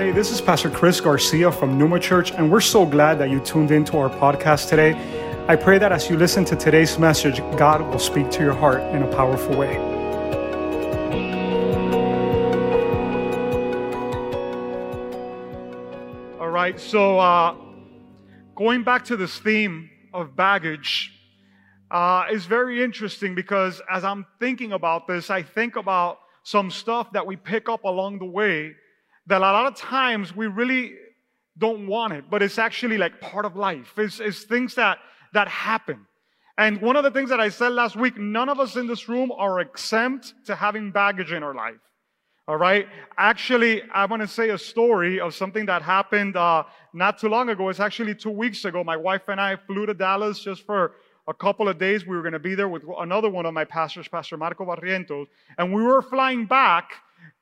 Hey, this is Pastor Chris Garcia from Pneuma Church, and we're so glad that you tuned into our podcast today. I pray that as you listen to today's message, God will speak to your heart in a powerful way. All right, so uh, going back to this theme of baggage uh, is very interesting because as I'm thinking about this, I think about some stuff that we pick up along the way that a lot of times we really don't want it, but it's actually like part of life. It's, it's things that, that happen. And one of the things that I said last week, none of us in this room are exempt to having baggage in our life. All right. Actually, I want to say a story of something that happened uh, not too long ago. It's actually two weeks ago. My wife and I flew to Dallas just for a couple of days. We were going to be there with another one of my pastors, Pastor Marco Barrientos. And we were flying back.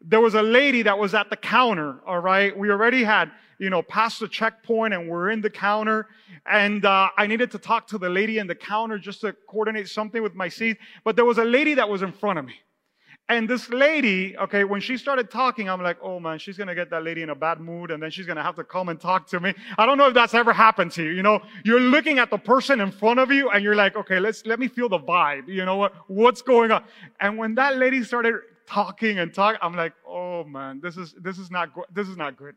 There was a lady that was at the counter, all right? We already had, you know, passed the checkpoint and we're in the counter. And uh, I needed to talk to the lady in the counter just to coordinate something with my seat. But there was a lady that was in front of me. And this lady, okay, when she started talking, I'm like, oh man, she's gonna get that lady in a bad mood and then she's gonna have to come and talk to me. I don't know if that's ever happened to you. You know, you're looking at the person in front of you and you're like, okay, let's, let me feel the vibe. You know what, what's going on? And when that lady started talking and talking, I'm like, oh man, this is, this is not, this is not good.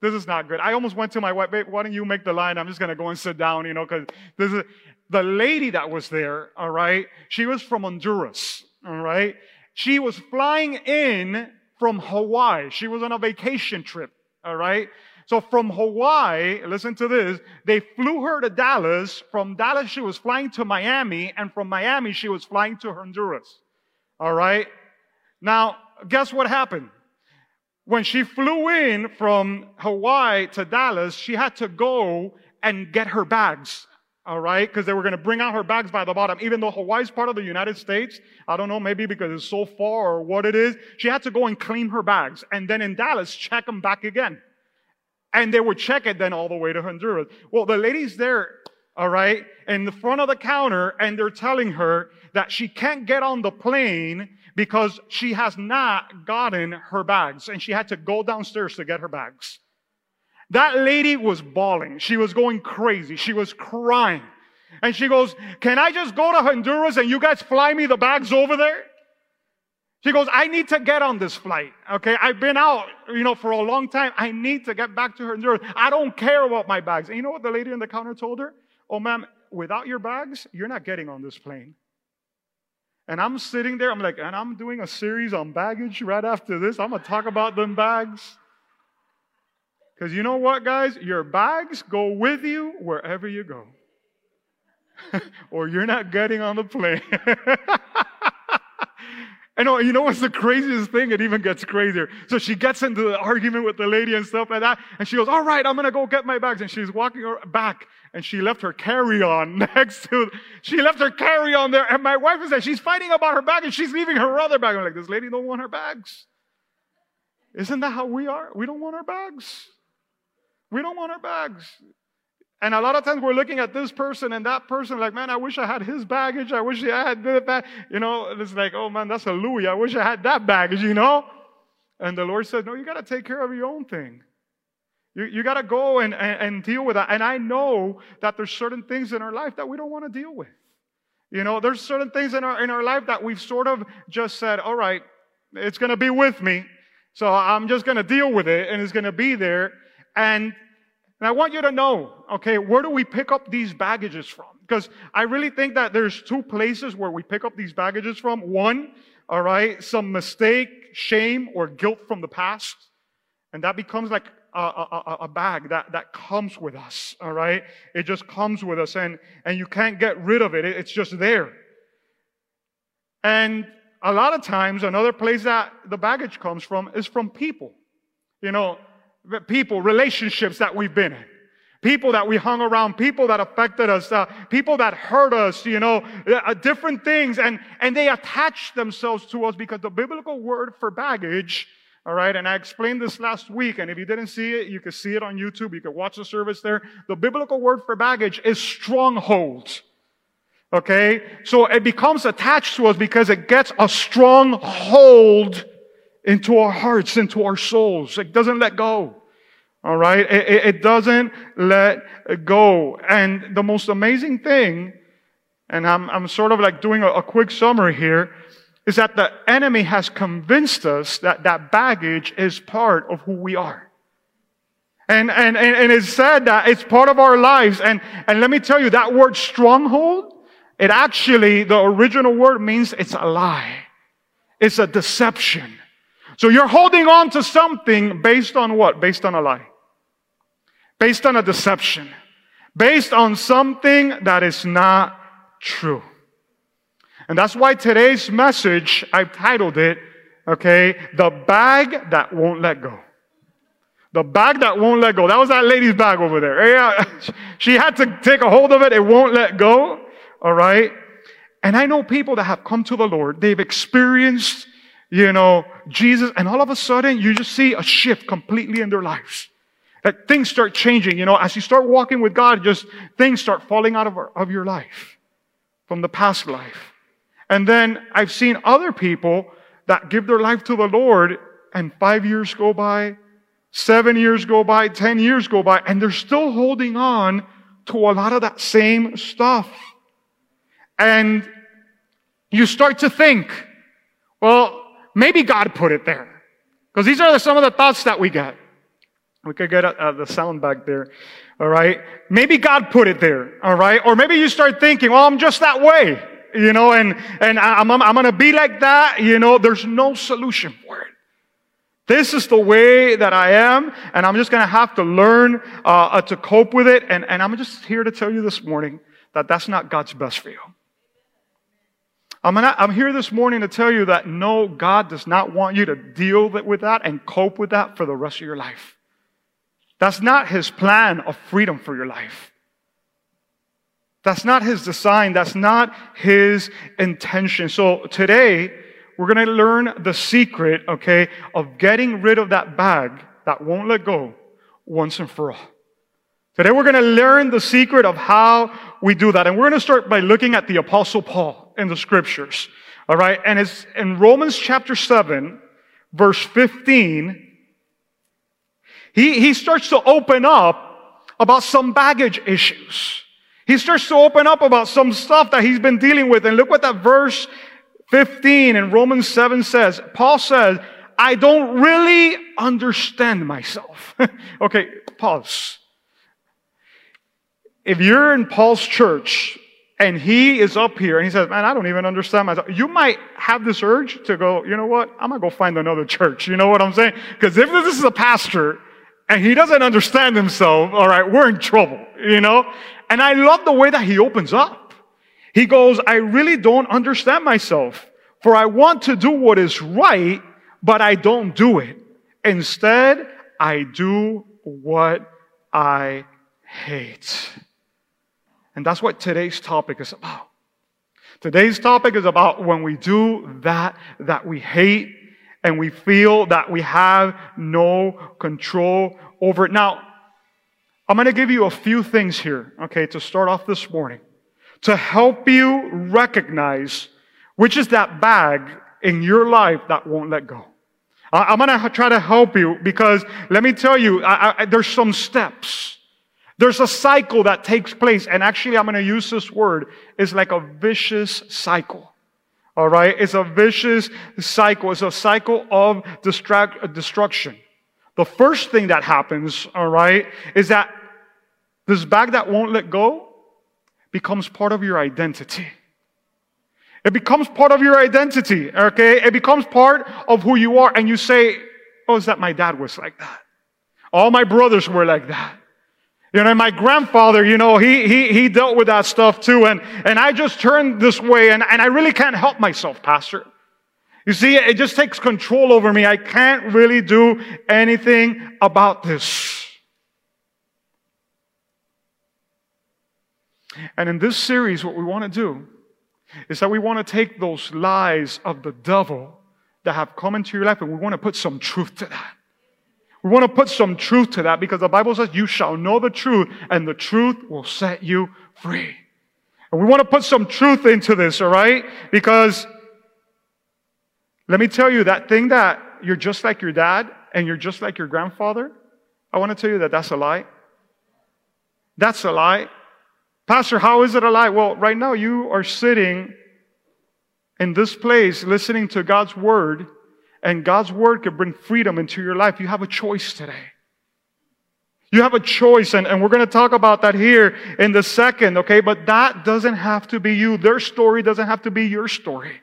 This is not good. I almost went to my wife, babe, why don't you make the line? I'm just gonna go and sit down, you know, cause this is, the lady that was there, all right, she was from Honduras, all right? She was flying in from Hawaii. She was on a vacation trip. All right. So from Hawaii, listen to this, they flew her to Dallas. From Dallas, she was flying to Miami. And from Miami, she was flying to Honduras. All right. Now, guess what happened? When she flew in from Hawaii to Dallas, she had to go and get her bags all right? Because they were going to bring out her bags by the bottom. Even though Hawaii's part of the United States, I don't know, maybe because it's so far or what it is, she had to go and clean her bags. And then in Dallas, check them back again. And they would check it then all the way to Honduras. Well, the lady's there, all right, in the front of the counter, and they're telling her that she can't get on the plane because she has not gotten her bags. And she had to go downstairs to get her bags. That lady was bawling. She was going crazy. She was crying. And she goes, Can I just go to Honduras and you guys fly me the bags over there? She goes, I need to get on this flight. Okay. I've been out, you know, for a long time. I need to get back to Honduras. I don't care about my bags. And you know what the lady in the counter told her? Oh, ma'am, without your bags, you're not getting on this plane. And I'm sitting there, I'm like, and I'm doing a series on baggage right after this. I'm going to talk about them bags. Because you know what, guys? Your bags go with you wherever you go. or you're not getting on the plane. And oh, you know what's the craziest thing? It even gets crazier. So she gets into the argument with the lady and stuff like that. And she goes, all right, I'm going to go get my bags. And she's walking back and she left her carry-on next to, she left her carry-on there. And my wife is there. She's fighting about her bag and she's leaving her other bag. I'm like, this lady don't want her bags. Isn't that how we are? We don't want our bags. We don't want our bags. And a lot of times we're looking at this person and that person, like, man, I wish I had his baggage. I wish I had that. You know, it's like, oh man, that's a Louis. I wish I had that baggage, you know? And the Lord says, no, you got to take care of your own thing. You, you got to go and, and, and deal with that. And I know that there's certain things in our life that we don't want to deal with. You know, there's certain things in our, in our life that we've sort of just said, all right, it's going to be with me. So I'm just going to deal with it and it's going to be there. And, and I want you to know, okay, where do we pick up these baggages from? Because I really think that there's two places where we pick up these baggages from. One, all right, some mistake, shame, or guilt from the past. And that becomes like a, a, a, bag that, that comes with us, all right? It just comes with us and, and you can't get rid of it. It's just there. And a lot of times, another place that the baggage comes from is from people. You know, people, relationships that we've been in. People that we hung around, people that affected us, uh, people that hurt us, you know, uh, different things, and, and they attach themselves to us because the biblical word for baggage, all right, and I explained this last week, and if you didn't see it, you can see it on YouTube, you can watch the service there. The biblical word for baggage is stronghold. Okay? So it becomes attached to us because it gets a strong hold into our hearts, into our souls. It doesn't let go. All right. It, it, doesn't let go. And the most amazing thing, and I'm, I'm sort of like doing a, a quick summary here, is that the enemy has convinced us that that baggage is part of who we are. And, and, and, and it's said that it's part of our lives. And, and let me tell you, that word stronghold, it actually, the original word means it's a lie. It's a deception. So you're holding on to something based on what? Based on a lie. Based on a deception. Based on something that is not true. And that's why today's message, I've titled it, okay, the bag that won't let go. The bag that won't let go. That was that lady's bag over there. Yeah, she had to take a hold of it. It won't let go. All right. And I know people that have come to the Lord. They've experienced, you know, Jesus, and all of a sudden you just see a shift completely in their lives. That things start changing. You know, as you start walking with God, just things start falling out of, of your life from the past life. And then I've seen other people that give their life to the Lord and five years go by, seven years go by, ten years go by, and they're still holding on to a lot of that same stuff. And you start to think, well, maybe God put it there. Because these are some of the thoughts that we get. We could get uh, the sound back there. All right. Maybe God put it there. All right. Or maybe you start thinking, well, I'm just that way you know, and, and I'm, I'm, I'm going to be like that, you know, there's no solution for it. This is the way that I am, and I'm just going to have to learn uh, uh, to cope with it. And, and I'm just here to tell you this morning that that's not God's best for you. I'm, I'm here this morning to tell you that no, God does not want you to deal with that and cope with that for the rest of your life. That's not His plan of freedom for your life. That's not his design. That's not his intention. So today, we're going to learn the secret, okay, of getting rid of that bag that won't let go once and for all. Today, we're going to learn the secret of how we do that. And we're going to start by looking at the apostle Paul in the scriptures. All right. And it's in Romans chapter 7, verse 15. He, he starts to open up about some baggage issues. He starts to open up about some stuff that he's been dealing with. And look what that verse 15 in Romans 7 says. Paul says, I don't really understand myself. okay, pause. If you're in Paul's church and he is up here and he says, man, I don't even understand myself, you might have this urge to go, you know what? I'm going to go find another church. You know what I'm saying? Because if this is a pastor and he doesn't understand himself, all right, we're in trouble, you know? And I love the way that he opens up. He goes, I really don't understand myself, for I want to do what is right, but I don't do it. Instead, I do what I hate. And that's what today's topic is about. Today's topic is about when we do that that we hate and we feel that we have no control over it. Now, I'm going to give you a few things here, okay, to start off this morning to help you recognize which is that bag in your life that won't let go. I'm going to try to help you because let me tell you, I, I, there's some steps. There's a cycle that takes place. And actually, I'm going to use this word. It's like a vicious cycle. All right. It's a vicious cycle. It's a cycle of distract, destruction. The first thing that happens, all right, is that this bag that won't let go becomes part of your identity. It becomes part of your identity, okay? It becomes part of who you are. And you say, oh, is that my dad was like that? All my brothers were like that. You know, my grandfather, you know, he, he, he dealt with that stuff too. And, and I just turned this way and, and I really can't help myself, pastor. You see, it just takes control over me. I can't really do anything about this. And in this series, what we want to do is that we want to take those lies of the devil that have come into your life and we want to put some truth to that. We want to put some truth to that because the Bible says you shall know the truth and the truth will set you free. And we want to put some truth into this, all right? Because let me tell you that thing that you're just like your dad and you're just like your grandfather, I want to tell you that that's a lie. That's a lie. Pastor, how is it a lie? Well, right now you are sitting in this place listening to God's word, and God's word can bring freedom into your life. You have a choice today. You have a choice, and, and we're going to talk about that here in the second, okay? But that doesn't have to be you. Their story doesn't have to be your story.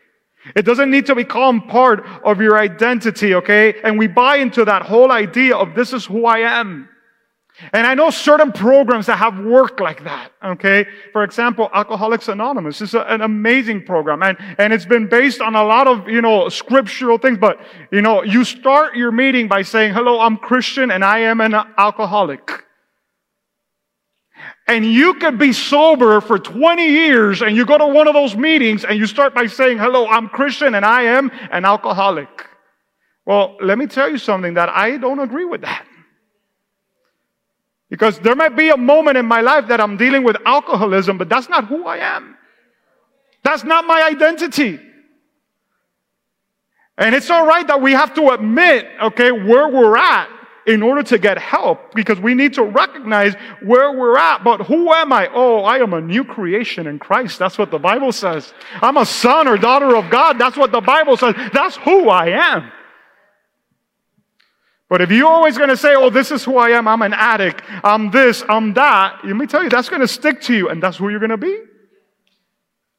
It doesn't need to become part of your identity, okay? And we buy into that whole idea of this is who I am. And I know certain programs that have worked like that, okay? For example, Alcoholics Anonymous is a, an amazing program and, and it's been based on a lot of, you know, scriptural things, but, you know, you start your meeting by saying, hello, I'm Christian and I am an alcoholic. And you could be sober for 20 years and you go to one of those meetings and you start by saying, hello, I'm Christian and I am an alcoholic. Well, let me tell you something that I don't agree with that. Because there might be a moment in my life that I'm dealing with alcoholism, but that's not who I am. That's not my identity. And it's all right that we have to admit, okay, where we're at in order to get help because we need to recognize where we're at. But who am I? Oh, I am a new creation in Christ. That's what the Bible says. I'm a son or daughter of God. That's what the Bible says. That's who I am. But if you're always going to say, oh, this is who I am, I'm an addict, I'm this, I'm that, let me tell you, that's going to stick to you, and that's who you're going to be.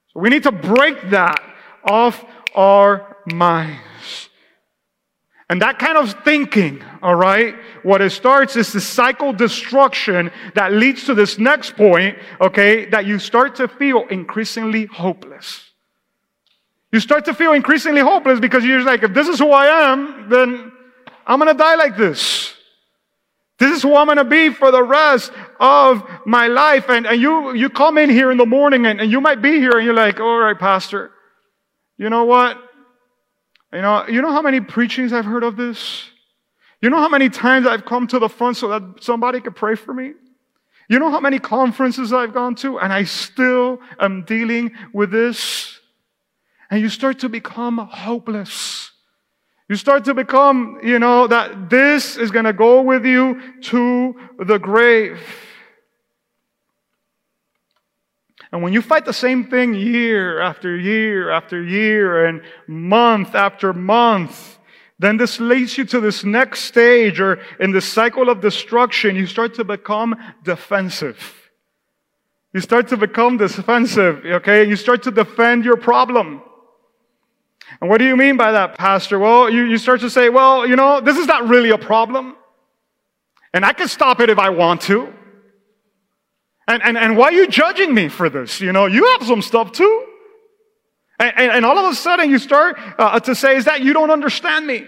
So we need to break that off our minds. And that kind of thinking, all right, what it starts is the cycle destruction that leads to this next point, okay, that you start to feel increasingly hopeless. You start to feel increasingly hopeless because you're like, if this is who I am, then I'm going to die like this. This is who I'm going to be for the rest of my life. And, and you, you come in here in the morning and, and you might be here and you're like, all right, pastor, you know what? You know, you know how many preachings I've heard of this? You know how many times I've come to the front so that somebody could pray for me? You know how many conferences I've gone to and I still am dealing with this? And you start to become hopeless. You start to become, you know, that this is going to go with you to the grave. And when you fight the same thing year after year after year and month after month, then this leads you to this next stage or in the cycle of destruction, you start to become defensive. You start to become defensive, okay? You start to defend your problem. And what do you mean by that, Pastor? Well, you, you start to say, well, you know, this is not really a problem. And I can stop it if I want to. And, and, and why are you judging me for this? You know, you have some stuff too. And, and, and all of a sudden you start uh, to say, is that you don't understand me?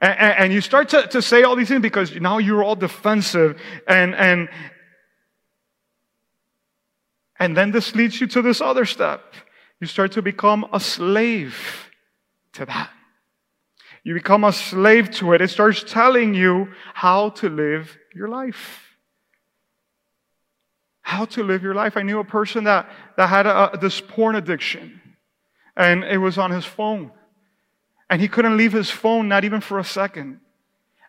And, and, you start to, to say all these things because now you're all defensive and, and, and then this leads you to this other step you start to become a slave to that. You become a slave to it. It starts telling you how to live your life. How to live your life. I knew a person that, that had a, this porn addiction, and it was on his phone. And he couldn't leave his phone, not even for a second.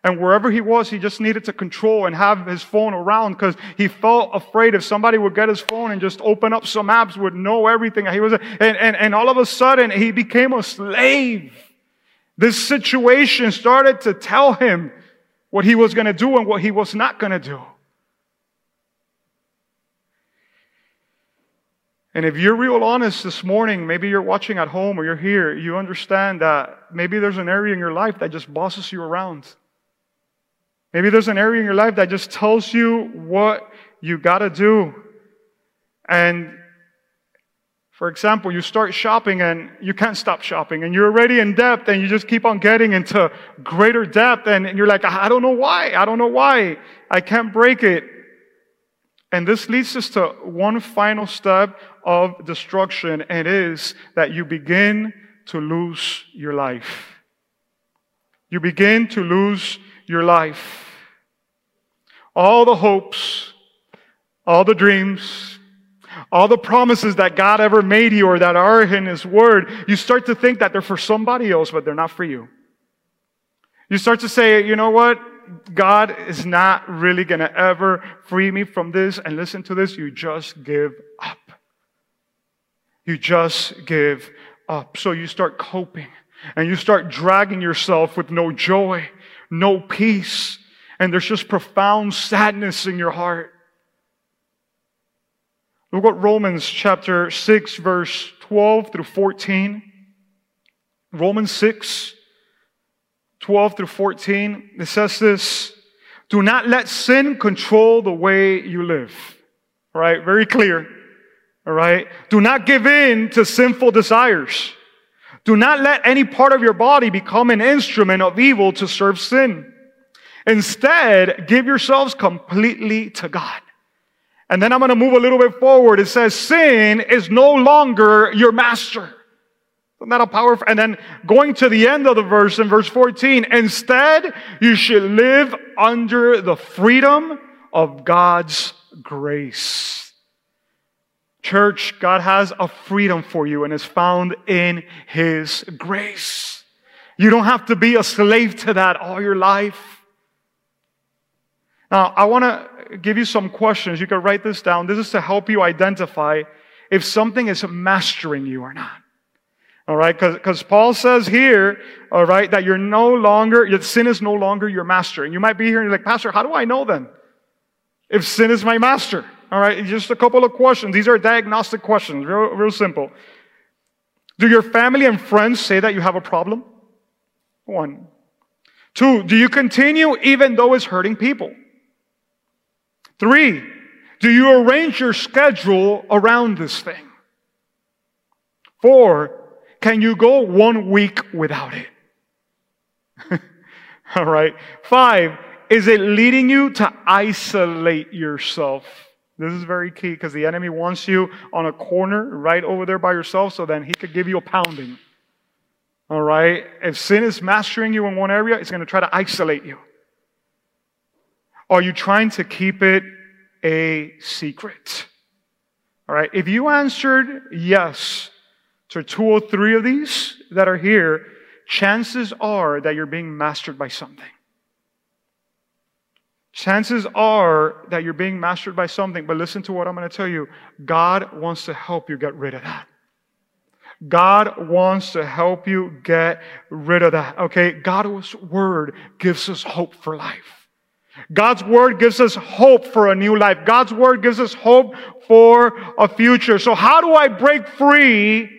And wherever he was, he just needed to control and have his phone around because he felt afraid if somebody would get his phone and just open up some apps, would know everything. He was, and, and, and all of a sudden, he became a slave. This situation started to tell him what he was going to do and what he was not going to do. And if you're real honest this morning, maybe you're watching at home or you're here, you understand that maybe there's an area in your life that just bosses you around. Maybe there's an area in your life that just tells you what you gotta do. And for example, you start shopping and you can't stop shopping and you're already in debt and you just keep on getting into greater debt and you're like, I don't know why. I don't know why. I can't break it. And this leads us to one final step of destruction and it is that you begin to lose your life. You begin to lose your life all the hopes, all the dreams, all the promises that God ever made you or that are in His Word, you start to think that they're for somebody else, but they're not for you. You start to say, you know what? God is not really going to ever free me from this. And listen to this you just give up. You just give up. So you start coping and you start dragging yourself with no joy, no peace, and there's just profound sadness in your heart. Look at Romans chapter 6, verse 12 through 14. Romans 6, 12 through 14. It says this Do not let sin control the way you live. All right, very clear. All right, do not give in to sinful desires. Do not let any part of your body become an instrument of evil to serve sin. Instead, give yourselves completely to God. And then I'm going to move a little bit forward. It says, sin is no longer your master. Isn't that a powerful? And then going to the end of the verse in verse 14, instead, you should live under the freedom of God's grace. Church, God has a freedom for you and is found in His grace. You don't have to be a slave to that all your life. Now, I want to give you some questions. You can write this down. This is to help you identify if something is mastering you or not. All right, because Paul says here, all right, that you're no longer, your sin is no longer your master. And you might be here and you're like, Pastor, how do I know then? If sin is my master? All right, just a couple of questions. These are diagnostic questions, real, real simple. Do your family and friends say that you have a problem? One. Two, do you continue even though it's hurting people? Three, do you arrange your schedule around this thing? Four, can you go one week without it? All right. Five, is it leading you to isolate yourself? This is very key because the enemy wants you on a corner right over there by yourself so then he could give you a pounding. All right? If sin is mastering you in one area, it's going to try to isolate you. Are you trying to keep it a secret? All right? If you answered yes to two or three of these that are here, chances are that you're being mastered by something. Chances are that you're being mastered by something, but listen to what I'm going to tell you. God wants to help you get rid of that. God wants to help you get rid of that. Okay. God's word gives us hope for life. God's word gives us hope for a new life. God's word gives us hope for a future. So how do I break free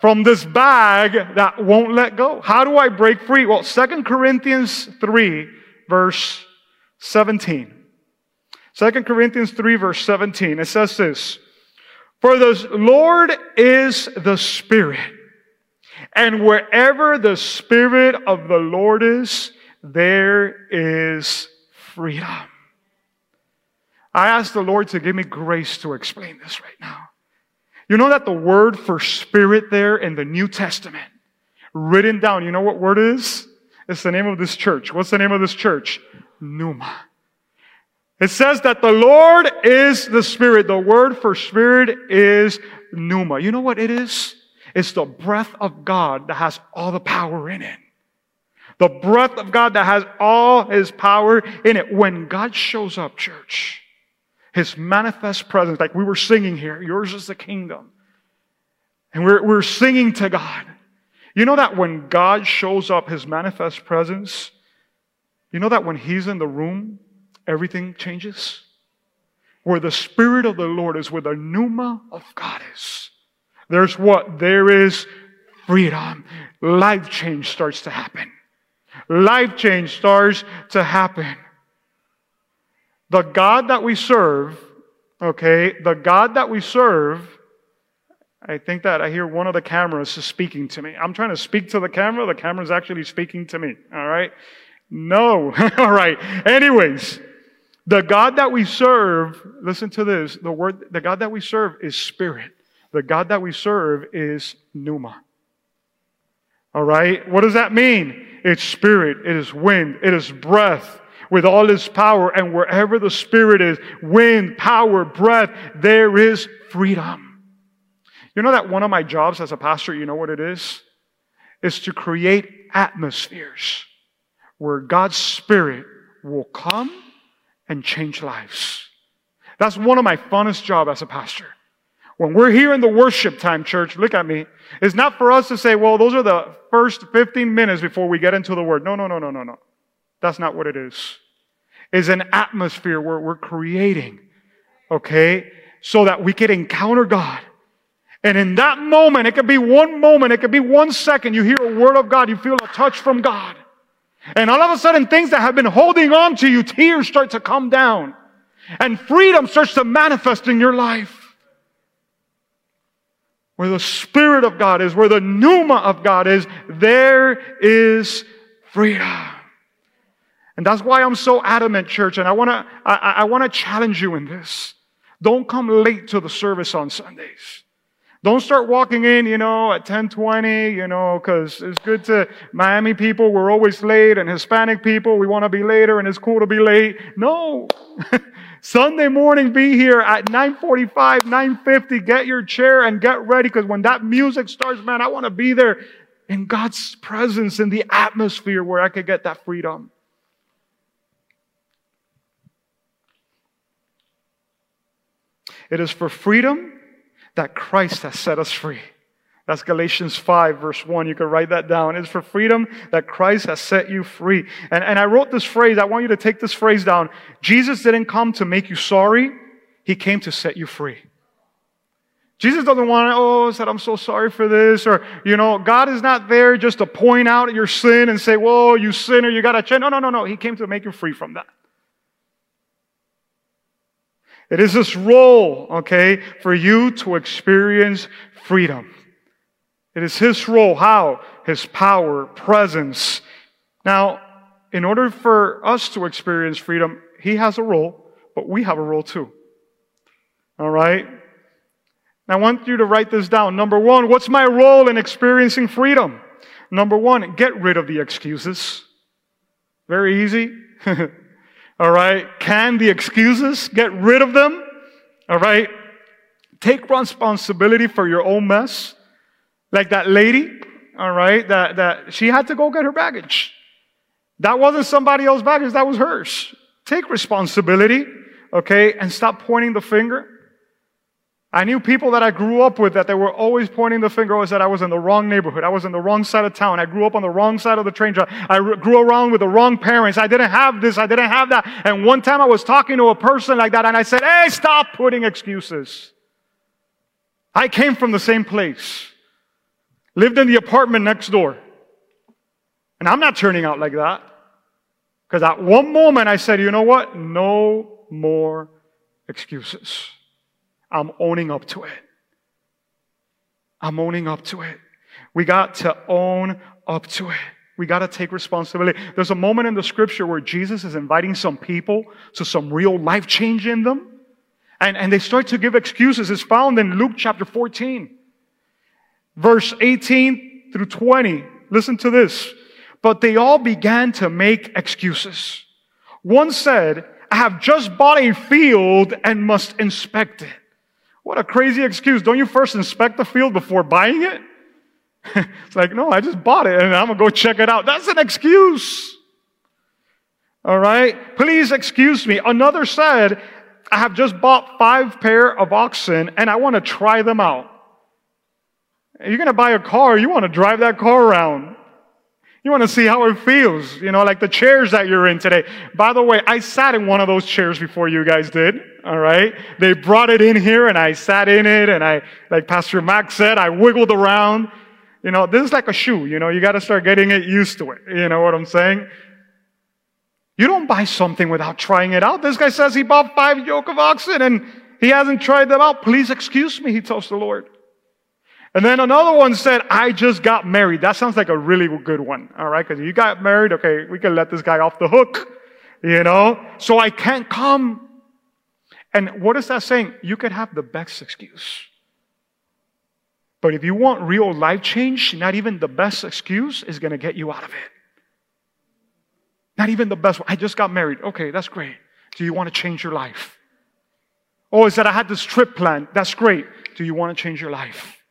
from this bag that won't let go? How do I break free? Well, Second Corinthians 3 verse 17. 2 Corinthians 3 verse 17. It says this, For the Lord is the Spirit, and wherever the Spirit of the Lord is, there is freedom. I ask the Lord to give me grace to explain this right now. You know that the word for spirit there in the New Testament, written down, you know what word is? It's the name of this church. What's the name of this church? Pneuma. It says that the Lord is the Spirit. The word for Spirit is pneuma. You know what it is? It's the breath of God that has all the power in it. The breath of God that has all His power in it. When God shows up, church, His manifest presence, like we were singing here, yours is the kingdom. And we're, we're singing to God. You know that when God shows up, his manifest presence, you know that when he's in the room, everything changes? Where the Spirit of the Lord is, where the pneuma of God is. There's what? There is freedom. Life change starts to happen. Life change starts to happen. The God that we serve, okay, the God that we serve I think that I hear one of the cameras is speaking to me. I'm trying to speak to the camera. The camera's actually speaking to me. All right. No. All right. Anyways, the God that we serve, listen to this. The word, the God that we serve is spirit. The God that we serve is pneuma. All right. What does that mean? It's spirit. It is wind. It is breath with all its power. And wherever the spirit is, wind, power, breath, there is freedom. You know that one of my jobs as a pastor, you know what it is? Is to create atmospheres where God's Spirit will come and change lives. That's one of my funnest jobs as a pastor. When we're here in the worship time, church, look at me. It's not for us to say, well, those are the first 15 minutes before we get into the word. No, no, no, no, no, no. That's not what it is. It's an atmosphere where we're creating, okay, so that we can encounter God. And in that moment, it could be one moment, it could be one second, you hear a word of God, you feel a touch from God. And all of a sudden, things that have been holding on to you, tears start to come down. And freedom starts to manifest in your life. Where the Spirit of God is, where the pneuma of God is, there is freedom. And that's why I'm so adamant, church, and I wanna, I, I wanna challenge you in this. Don't come late to the service on Sundays. Don't start walking in, you know, at 1020, you know, because it's good to Miami people, we're always late, and Hispanic people, we want to be later, and it's cool to be late. No. Sunday morning, be here at 945, 950. Get your chair and get ready, because when that music starts, man, I want to be there in God's presence, in the atmosphere where I could get that freedom. It is for freedom that Christ has set us free. That's Galatians 5, verse 1. You can write that down. It's for freedom that Christ has set you free. And, and I wrote this phrase. I want you to take this phrase down. Jesus didn't come to make you sorry. He came to set you free. Jesus doesn't want to, oh, said, I'm so sorry for this. Or, you know, God is not there just to point out your sin and say, whoa, you sinner, you got to change. No, no, no, no. He came to make you free from that. It is this role, okay, for you to experience freedom. It is His role. How? His power, presence. Now, in order for us to experience freedom, He has a role, but we have a role too. All right? Now, I want you to write this down. Number one, what's my role in experiencing freedom? Number one, get rid of the excuses. Very easy. All right. Can the excuses get rid of them? All right. Take responsibility for your own mess. Like that lady, all right, that, that she had to go get her baggage. That wasn't somebody else's baggage, that was hers. Take responsibility, okay, and stop pointing the finger. I knew people that I grew up with that they were always pointing the finger was that I was in the wrong neighborhood. I was in the wrong side of town. I grew up on the wrong side of the train track. I grew around with the wrong parents. I didn't have this. I didn't have that. And one time I was talking to a person like that and I said, Hey, stop putting excuses. I came from the same place. Lived in the apartment next door. And I'm not turning out like that. Because at one moment I said, you know what? No more excuses. I'm owning up to it. I'm owning up to it. We got to own up to it. We got to take responsibility. There's a moment in the scripture where Jesus is inviting some people to some real life change in them. And, and they start to give excuses. It's found in Luke chapter 14, verse 18 through 20. Listen to this. But they all began to make excuses. One said, I have just bought a field and must inspect it. What a crazy excuse. Don't you first inspect the field before buying it? it's like, no, I just bought it and I'm going to go check it out. That's an excuse. All right. Please excuse me. Another said, I have just bought five pair of oxen and I want to try them out. You're going to buy a car. You want to drive that car around. You want to see how it feels, you know, like the chairs that you're in today. By the way, I sat in one of those chairs before you guys did. All right. They brought it in here and I sat in it and I, like Pastor Max said, I wiggled around. You know, this is like a shoe, you know, you got to start getting it used to it. You know what I'm saying? You don't buy something without trying it out. This guy says he bought five yoke of oxen and he hasn't tried them out. Please excuse me, he tells the Lord. And then another one said, I just got married. That sounds like a really good one. All right. Cause you got married. Okay. We can let this guy off the hook, you know, so I can't come. And what is that saying? You could have the best excuse. But if you want real life change, not even the best excuse is going to get you out of it. Not even the best one. I just got married. Okay. That's great. Do you want to change your life? Oh, is that I had this trip planned? That's great. Do you want to change your life?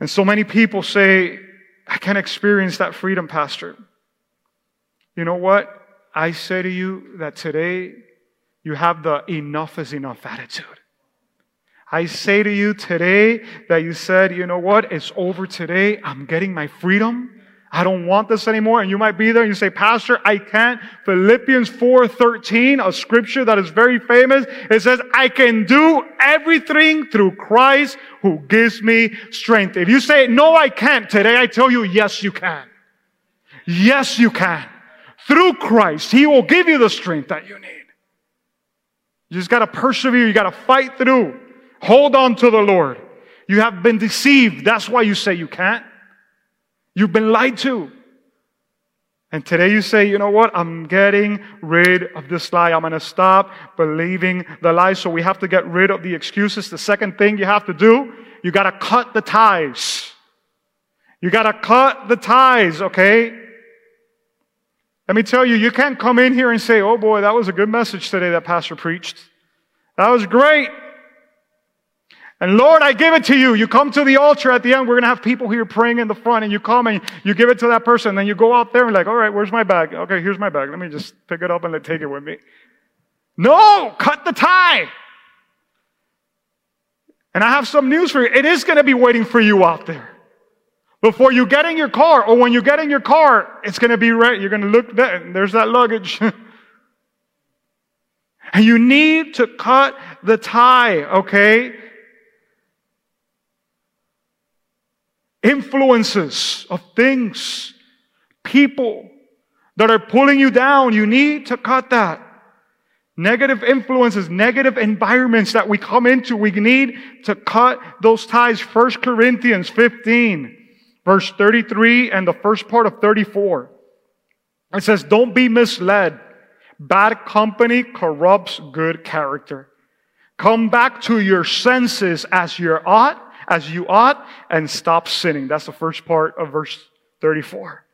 And so many people say, I can't experience that freedom, Pastor. You know what? I say to you that today you have the enough is enough attitude. I say to you today that you said, you know what? It's over today. I'm getting my freedom. I don't want this anymore. And you might be there and you say, Pastor, I can't. Philippians 4:13, a scripture that is very famous. It says, I can do everything through Christ who gives me strength. If you say, no, I can't today, I tell you, yes, you can. Yes, you can. Through Christ, He will give you the strength that you need. You just gotta persevere. You gotta fight through. Hold on to the Lord. You have been deceived. That's why you say you can't. You've been lied to. And today you say, you know what? I'm getting rid of this lie. I'm going to stop believing the lie. So we have to get rid of the excuses. The second thing you have to do, you got to cut the ties. You got to cut the ties, okay? Let me tell you, you can't come in here and say, oh boy, that was a good message today that pastor preached. That was great. And Lord, I give it to you. You come to the altar at the end. We're going to have people here praying in the front and you come and you give it to that person. And then you go out there and like, all right, where's my bag? Okay, here's my bag. Let me just pick it up and take it with me. No, cut the tie. And I have some news for you. It is going to be waiting for you out there. Before you get in your car or when you get in your car, it's going to be right. You're going to look there. There's that luggage. and you need to cut the tie, okay? Influences of things, people that are pulling you down. You need to cut that. Negative influences, negative environments that we come into, we need to cut those ties. 1 Corinthians 15, verse 33 and the first part of 34. It says, don't be misled. Bad company corrupts good character. Come back to your senses as you ought as you ought and stop sinning. That's the first part of verse 34.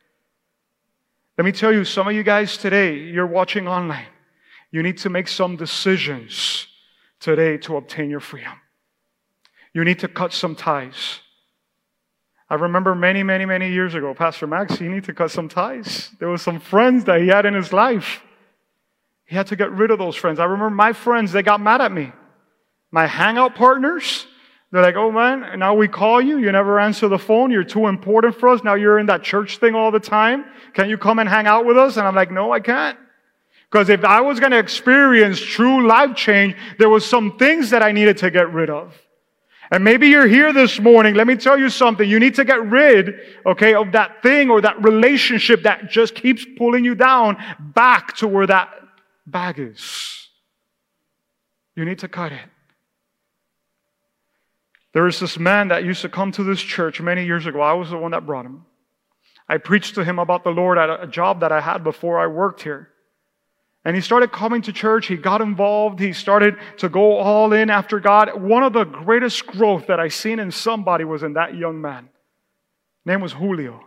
Let me tell you, some of you guys today, you're watching online. You need to make some decisions today to obtain your freedom. You need to cut some ties. I remember many, many, many years ago, Pastor Max, he needed to cut some ties. There were some friends that he had in his life. He had to get rid of those friends. I remember my friends, they got mad at me. My hangout partners, they're like, oh man, now we call you. You never answer the phone. You're too important for us. Now you're in that church thing all the time. Can you come and hang out with us? And I'm like, no, I can't. Because if I was going to experience true life change, there was some things that I needed to get rid of. And maybe you're here this morning. Let me tell you something. You need to get rid, okay, of that thing or that relationship that just keeps pulling you down back to where that bag is. You need to cut it. There was this man that used to come to this church many years ago. I was the one that brought him. I preached to him about the Lord at a job that I had before I worked here. And he started coming to church. He got involved. He started to go all in after God. One of the greatest growth that I seen in somebody was in that young man. name was Julio.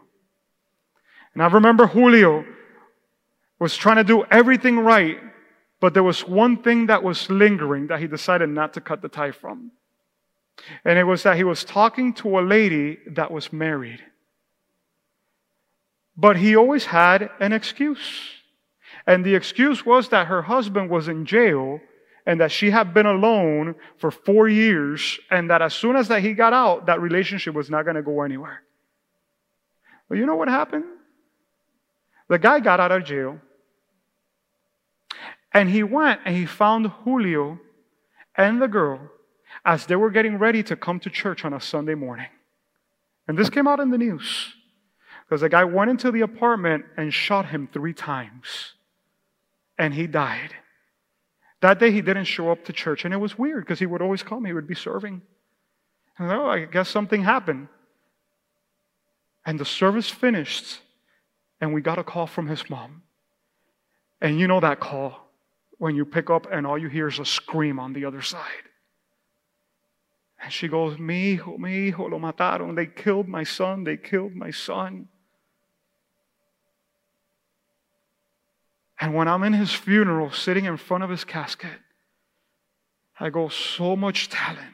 And I remember Julio was trying to do everything right, but there was one thing that was lingering that he decided not to cut the tie from. And it was that he was talking to a lady that was married. But he always had an excuse. And the excuse was that her husband was in jail and that she had been alone for four years and that as soon as that he got out, that relationship was not going to go anywhere. Well, you know what happened? The guy got out of jail and he went and he found Julio and the girl as they were getting ready to come to church on a Sunday morning. And this came out in the news because the guy went into the apartment and shot him three times. And he died. That day he didn't show up to church. And it was weird because he would always come, he would be serving. And oh, I guess something happened. And the service finished, and we got a call from his mom. And you know that call when you pick up and all you hear is a scream on the other side. And she goes, Mi hijo, mi hijo, lo mataron. They killed my son. They killed my son. And when I'm in his funeral, sitting in front of his casket, I go, so much talent,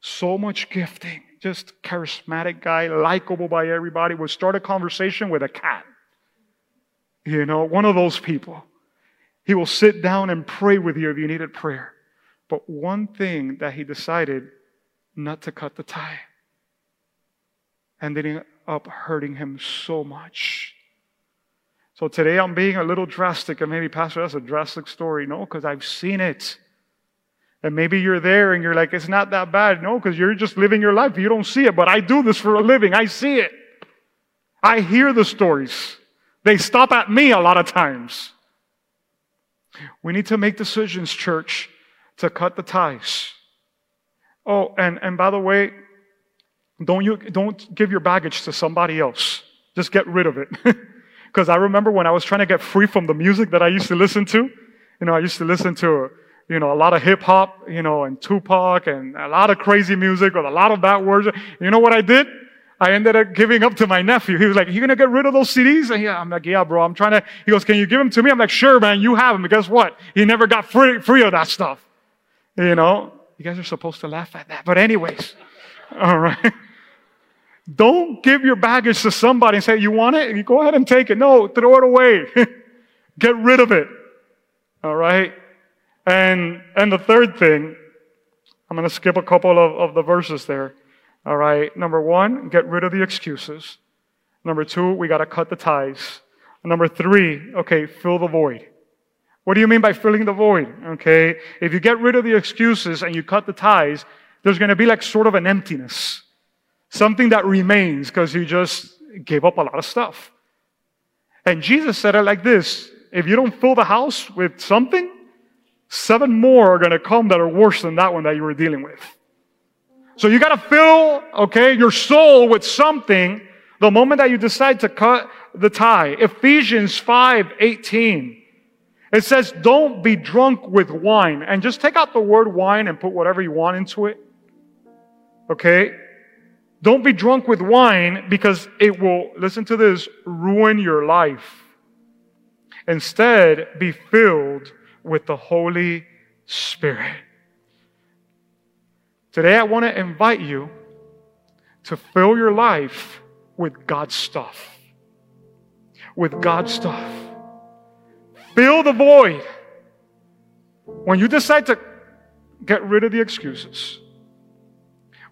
so much gifting just charismatic guy, likable by everybody, would start a conversation with a cat. You know, one of those people. He will sit down and pray with you if you needed prayer. But one thing that he decided not to cut the tie ended up hurting him so much. So today I'm being a little drastic, and maybe, Pastor, that's a drastic story. No, because I've seen it. And maybe you're there and you're like, it's not that bad. No, because you're just living your life. You don't see it, but I do this for a living. I see it. I hear the stories. They stop at me a lot of times. We need to make decisions, church, to cut the ties. Oh, and, and by the way, don't you don't give your baggage to somebody else. Just get rid of it. Because I remember when I was trying to get free from the music that I used to listen to. You know, I used to listen to, you know, a lot of hip hop, you know, and Tupac and a lot of crazy music with a lot of bad words. You know what I did? I ended up giving up to my nephew. He was like, you gonna get rid of those CDs? And yeah, I'm like, yeah, bro, I'm trying to, he goes, can you give them to me? I'm like, sure, man, you have them. Guess what? He never got free, free of that stuff. You know, you guys are supposed to laugh at that. But anyways, all right. Don't give your baggage to somebody and say, you want it? You go ahead and take it. No, throw it away. Get rid of it. All right. And, and the third thing, I'm going to skip a couple of, of the verses there. All right. Number one, get rid of the excuses. Number two, we got to cut the ties. Number three, okay, fill the void. What do you mean by filling the void? Okay. If you get rid of the excuses and you cut the ties, there's going to be like sort of an emptiness. Something that remains because you just gave up a lot of stuff. And Jesus said it like this if you don't fill the house with something, seven more are going to come that are worse than that one that you were dealing with. So you got to fill, okay, your soul with something the moment that you decide to cut the tie. Ephesians 5 18. It says, don't be drunk with wine. And just take out the word wine and put whatever you want into it. Okay? Don't be drunk with wine because it will, listen to this, ruin your life. Instead, be filled with the Holy Spirit. Today, I want to invite you to fill your life with God's stuff. With God's stuff. Fill the void. When you decide to get rid of the excuses,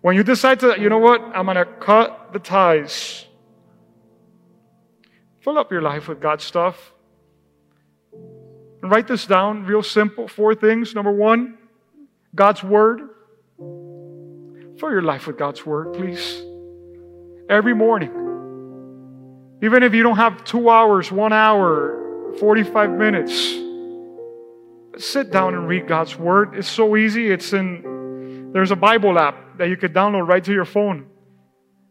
when you decide to, you know what, I'm going to cut the ties, fill up your life with God's stuff. And write this down, real simple. Four things. Number one, God's Word. Fill your life with God's Word, please. Every morning. Even if you don't have two hours, one hour, 45 minutes, sit down and read God's Word. It's so easy. It's in, there's a Bible app that you could download right to your phone.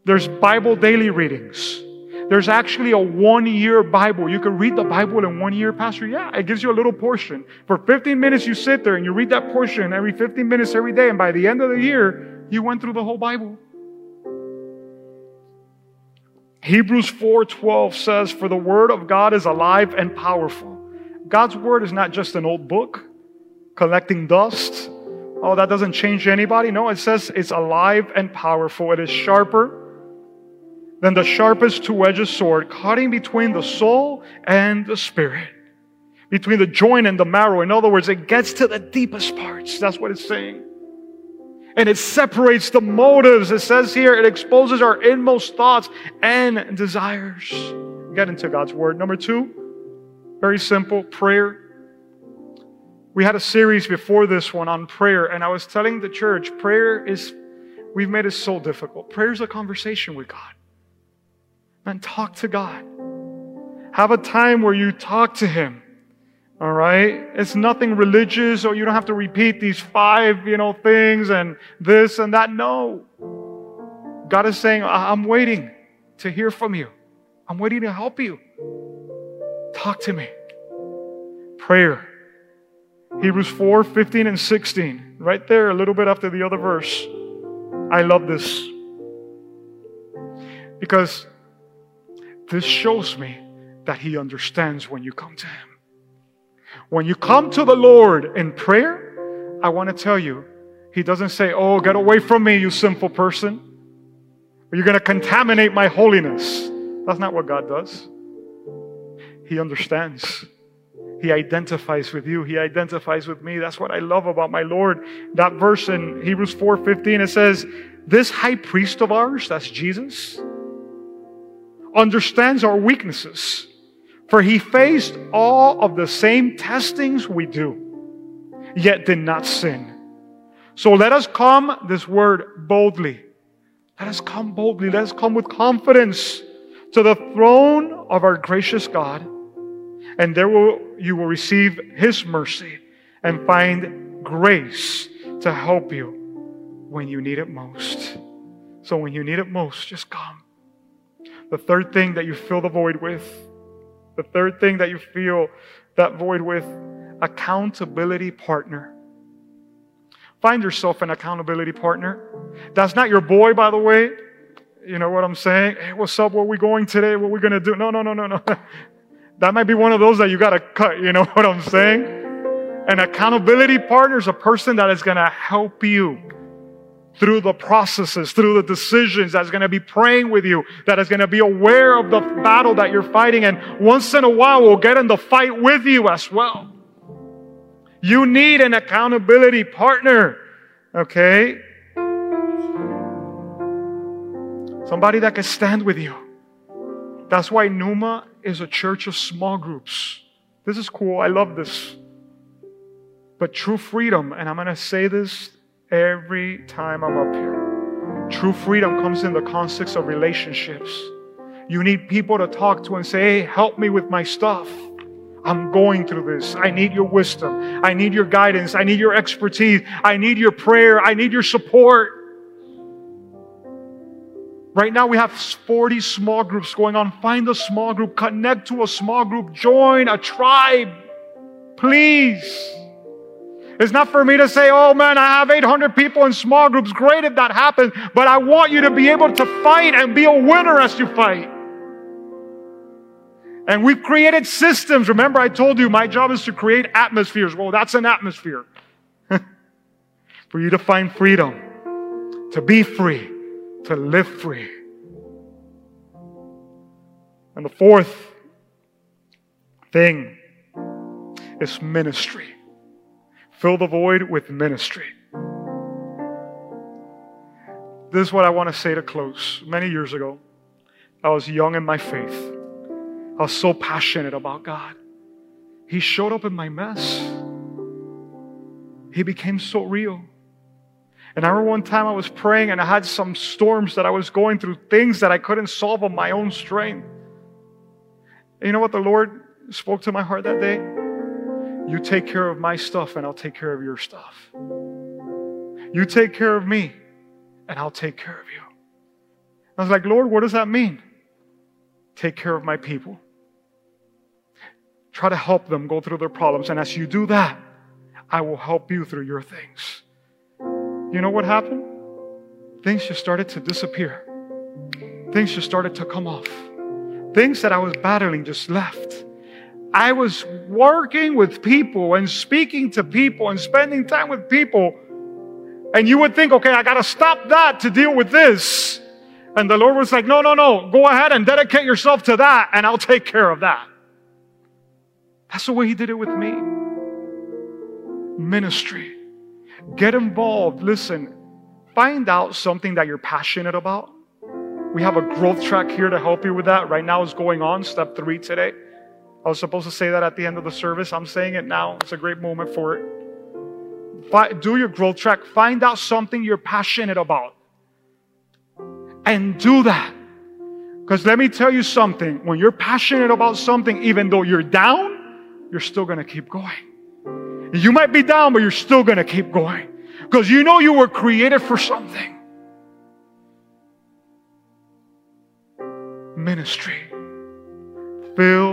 There's Bible daily readings. There's actually a one year Bible. You can read the Bible in one year, Pastor. Yeah, it gives you a little portion. For 15 minutes, you sit there and you read that portion every 15 minutes every day. And by the end of the year, you went through the whole Bible. Hebrews 4:12 says, "For the word of God is alive and powerful." God's word is not just an old book collecting dust. Oh, that doesn't change anybody. No, it says it's alive and powerful. It is sharper than the sharpest two-edged sword, cutting between the soul and the spirit, between the joint and the marrow. In other words, it gets to the deepest parts. That's what it's saying and it separates the motives. It says here, it exposes our inmost thoughts and desires. Get into God's word. Number two, very simple prayer. We had a series before this one on prayer, and I was telling the church, prayer is, we've made it so difficult. Prayer is a conversation with God. Man, talk to God. Have a time where you talk to Him. All right? It's nothing religious or you don't have to repeat these five, you know, things and this and that. No. God is saying, I'm waiting to hear from you. I'm waiting to help you. Talk to me. Prayer. Hebrews 4 15 and 16. Right there, a little bit after the other verse. I love this. Because this shows me that He understands when you come to Him. When you come to the Lord in prayer, I want to tell you, He doesn't say, Oh, get away from me, you sinful person. you're going to contaminate my holiness. That's not what God does. He understands. He identifies with you. He identifies with me. That's what I love about my Lord. That verse in Hebrews 4:15 it says, "This high priest of ours, that's Jesus, understands our weaknesses, for he faced all of the same testings we do, yet did not sin." So let us come this word boldly. Let us come boldly. Let us come with confidence to the throne of our gracious God and there will, you will receive His mercy and find grace to help you when you need it most. So when you need it most, just come. The third thing that you fill the void with, the third thing that you feel that void with, accountability partner. Find yourself an accountability partner. That's not your boy, by the way. You know what I'm saying? Hey, what's up? Where we going today? What we going to do? No, no, no, no, no. That might be one of those that you got to cut. You know what I'm saying? An accountability partner is a person that is going to help you through the processes, through the decisions, that's going to be praying with you, that is going to be aware of the battle that you're fighting, and once in a while will get in the fight with you as well. You need an accountability partner, okay? Somebody that can stand with you. That's why Pneuma is a church of small groups. This is cool. I love this. But true freedom, and I'm going to say this every time I'm up here true freedom comes in the context of relationships. You need people to talk to and say, hey, help me with my stuff. I'm going through this. I need your wisdom. I need your guidance. I need your expertise. I need your prayer. I need your support. Right now, we have 40 small groups going on. Find a small group, connect to a small group, join a tribe. Please. It's not for me to say, oh man, I have 800 people in small groups. Great if that happens. But I want you to be able to fight and be a winner as you fight. And we've created systems. Remember, I told you my job is to create atmospheres. Well, that's an atmosphere for you to find freedom, to be free to live free. And the fourth thing is ministry. Fill the void with ministry. This is what I want to say to close. Many years ago, I was young in my faith. I was so passionate about God. He showed up in my mess. He became so real. And I remember one time I was praying and I had some storms that I was going through, things that I couldn't solve on my own strength. And you know what the Lord spoke to my heart that day? You take care of my stuff and I'll take care of your stuff. You take care of me and I'll take care of you. I was like, Lord, what does that mean? Take care of my people. Try to help them go through their problems. And as you do that, I will help you through your things. You know what happened? Things just started to disappear. Things just started to come off. Things that I was battling just left. I was working with people and speaking to people and spending time with people. And you would think, okay, I got to stop that to deal with this. And the Lord was like, no, no, no, go ahead and dedicate yourself to that, and I'll take care of that. That's the way He did it with me. Ministry. Get involved. Listen, find out something that you're passionate about. We have a growth track here to help you with that. Right now is going on, step three today. I was supposed to say that at the end of the service. I'm saying it now. It's a great moment for it. Do your growth track. Find out something you're passionate about. And do that. Because let me tell you something. When you're passionate about something, even though you're down, you're still going to keep going. You might be down, but you're still going to keep going because you know you were created for something. Ministry. Fill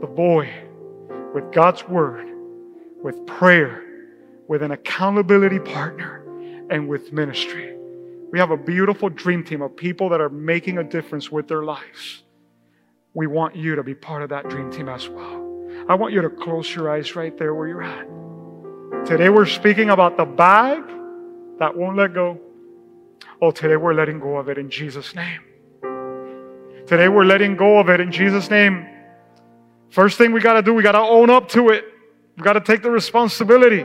the boy with God's word, with prayer, with an accountability partner, and with ministry. We have a beautiful dream team of people that are making a difference with their lives. We want you to be part of that dream team as well. I want you to close your eyes right there where you're at. Today we're speaking about the bag that won't let go. Oh, today we're letting go of it in Jesus' name. Today we're letting go of it in Jesus' name. First thing we got to do, we got to own up to it. We got to take the responsibility.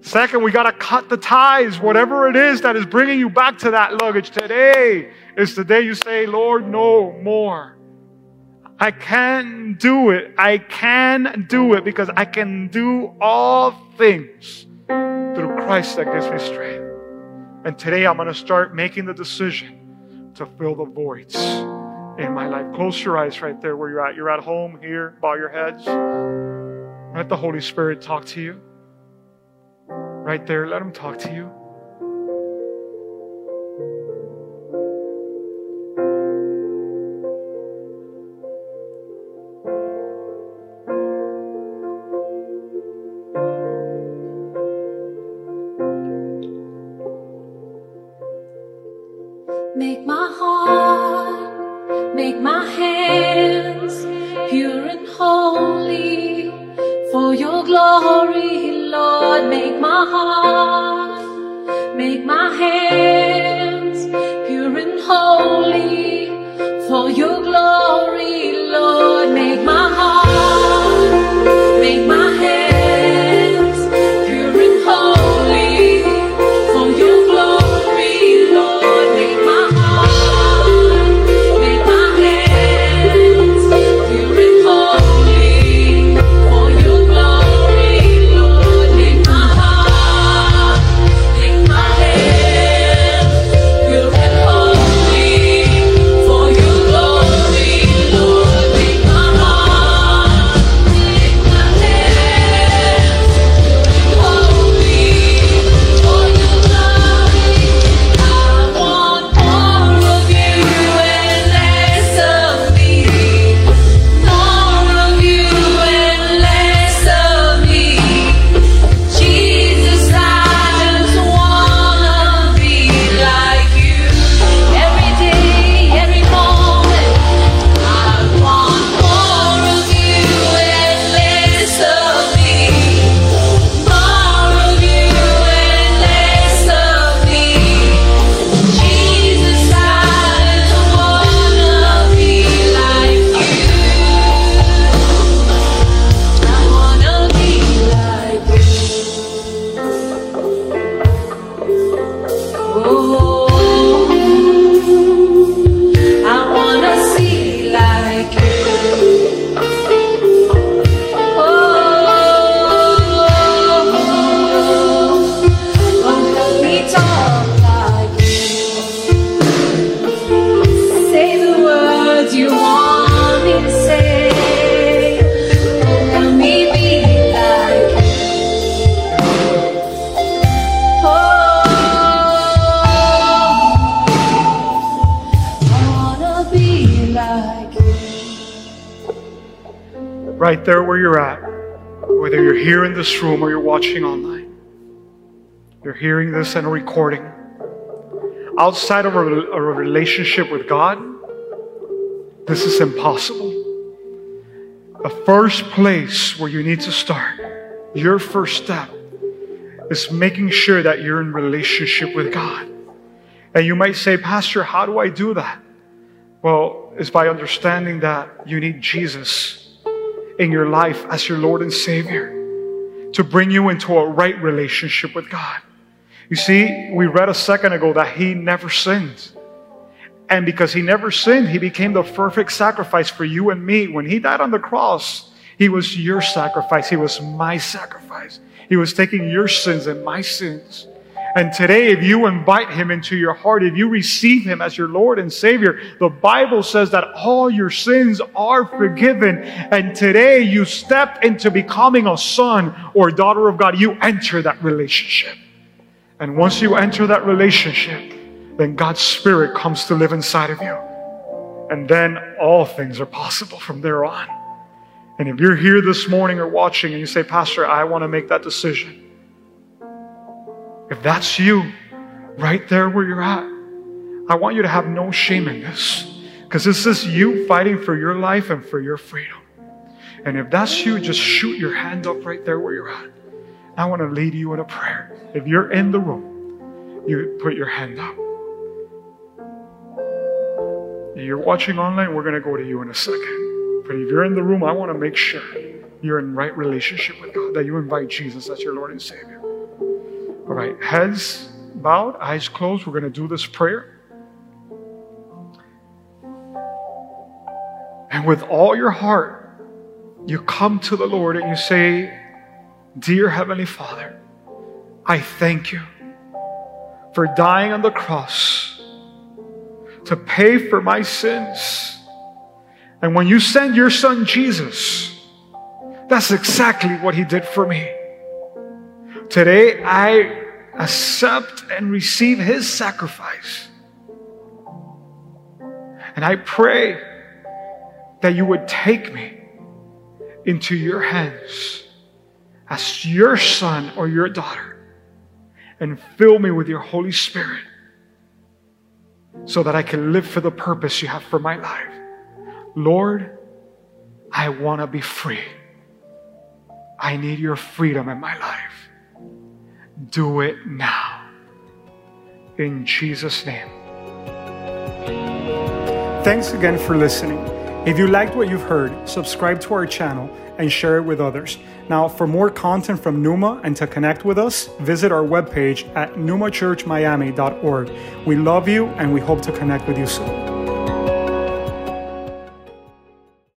Second, we got to cut the ties. Whatever it is that is bringing you back to that luggage, today is the day you say, Lord, no more. I can do it. I can do it because I can do all things through Christ that gives me strength. And today I'm going to start making the decision to fill the voids in my life. Close your eyes right there where you're at. You're at home here, bow your heads. Let the Holy Spirit talk to you. Right there, let Him talk to you. This and recording. Outside of a, a relationship with God, this is impossible. The first place where you need to start, your first step, is making sure that you're in relationship with God. And you might say, Pastor, how do I do that? Well, it's by understanding that you need Jesus in your life as your Lord and Savior to bring you into a right relationship with God. You see, we read a second ago that He never sinned. And because He never sinned, He became the perfect sacrifice for you and me. When He died on the cross, He was your sacrifice, He was my sacrifice. He was taking your sins and my sins. And today, if you invite Him into your heart, if you receive Him as your Lord and Savior, the Bible says that all your sins are forgiven. And today, you step into becoming a son or daughter of God. You enter that relationship. And once you enter that relationship, then God's Spirit comes to live inside of you. And then all things are possible from there on. And if you're here this morning or watching and you say, Pastor, I want to make that decision. If that's you, right there where you're at, I want you to have no shame in this. Because this is you fighting for your life and for your freedom. And if that's you, just shoot your hand up right there where you're at. I want to lead you in a prayer. If you're in the room you put your hand up. If you're watching online, we're going to go to you in a second. But if you're in the room, I want to make sure you're in right relationship with God, that you invite Jesus as your Lord and Savior. All right, heads bowed, eyes closed. We're going to do this prayer. And with all your heart, you come to the Lord and you say, Dear Heavenly Father, I thank you for dying on the cross to pay for my sins. And when you send your son Jesus, that's exactly what he did for me. Today, I accept and receive his sacrifice. And I pray that you would take me into your hands as your son or your daughter and fill me with your Holy Spirit so that I can live for the purpose you have for my life. Lord, I want to be free. I need your freedom in my life. Do it now. In Jesus' name. Thanks again for listening. If you liked what you've heard, subscribe to our channel and share it with others. Now, for more content from Pneuma and to connect with us, visit our webpage at pneumachurchmiami.org. We love you and we hope to connect with you soon.